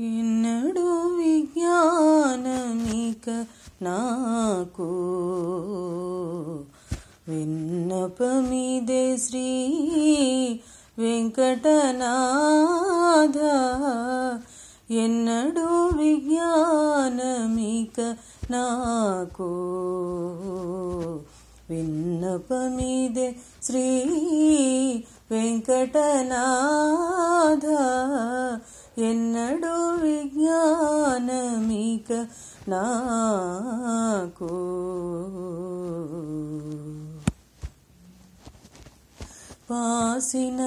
ఎన్నడు విజ్ఞానమిక నాకు. విన్నపమిదే శ్రీ వెంకటనాథ. ఎన్నడు విజ్ఞానమిక నాకు. విన్నపమిదే శ్రీ వెంకటనా నాకు. పాసిన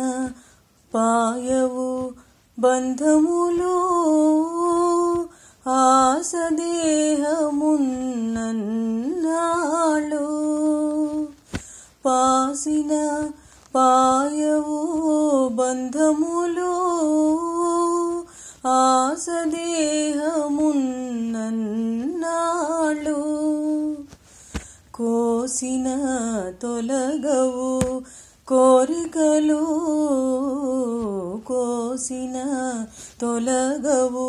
పాయవు బంధములు ఆసదేహమున్నాళ్ళు పాసిన పాయవు బంధములు కోసిన తొలగవు కోరికలు కోసిన తొలగవు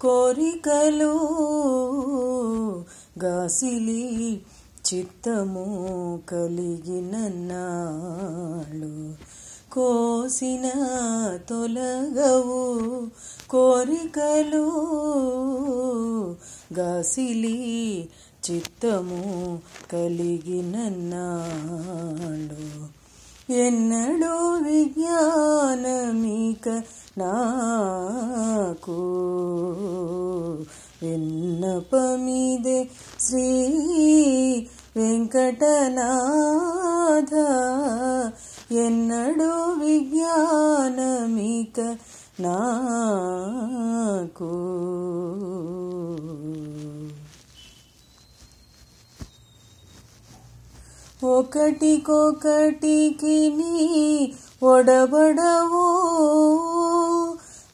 కోరికలు గాసిలి చిత్తము కలిగినన్నాళ్ళు కోసిన తొలగవు కోరికలు గాసిలి చిత్తము కలిగిన నాడు ఎన్నడూ విజ్ఞానమిక నాకు. విన్నపమిదే శ్రీ వెంకటనాథ. ఎన్నడూ విజ్ఞానమిక నాకు. ఒకటికొకటికి నీ ఒడబడవు.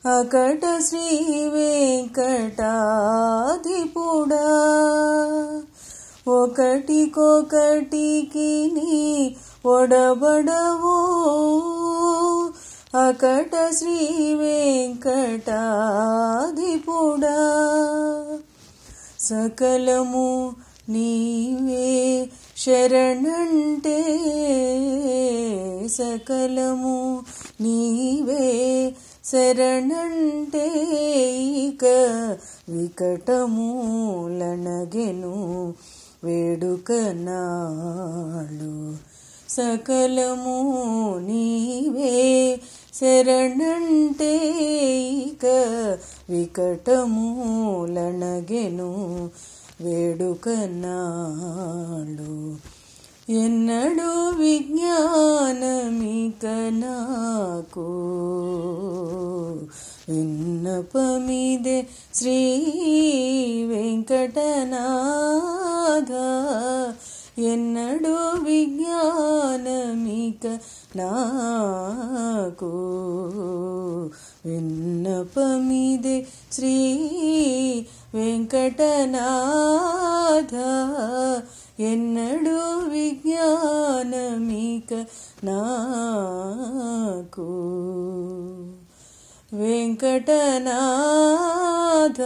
అకట శ్రీ వెంకటాధిపుడా ఒకటికొకటికి నీ ఒడబడవు. అకట శ్రీ వెంకటాధిపుడా సకలము నీవే శరణంటే సకలము నీవే. శరణంటే ఇక వికటమూలనగెను వేడుక నాడు సకలము నీవే. శరణంటే ఇక వికటమూలనగెను వేడుక ఎన్నడూ విజ్ఞానమిక నాకు విన్నపమిదే శ్రీ వెంకటనాథ. ఎన్నడూ విజ్ఞానమిక నాకు విన్నపమిదే శ్రీ వెంకటనాథ. ఎన్నడూ విజ్ఞానమిక నాకు వెంకటనాథ.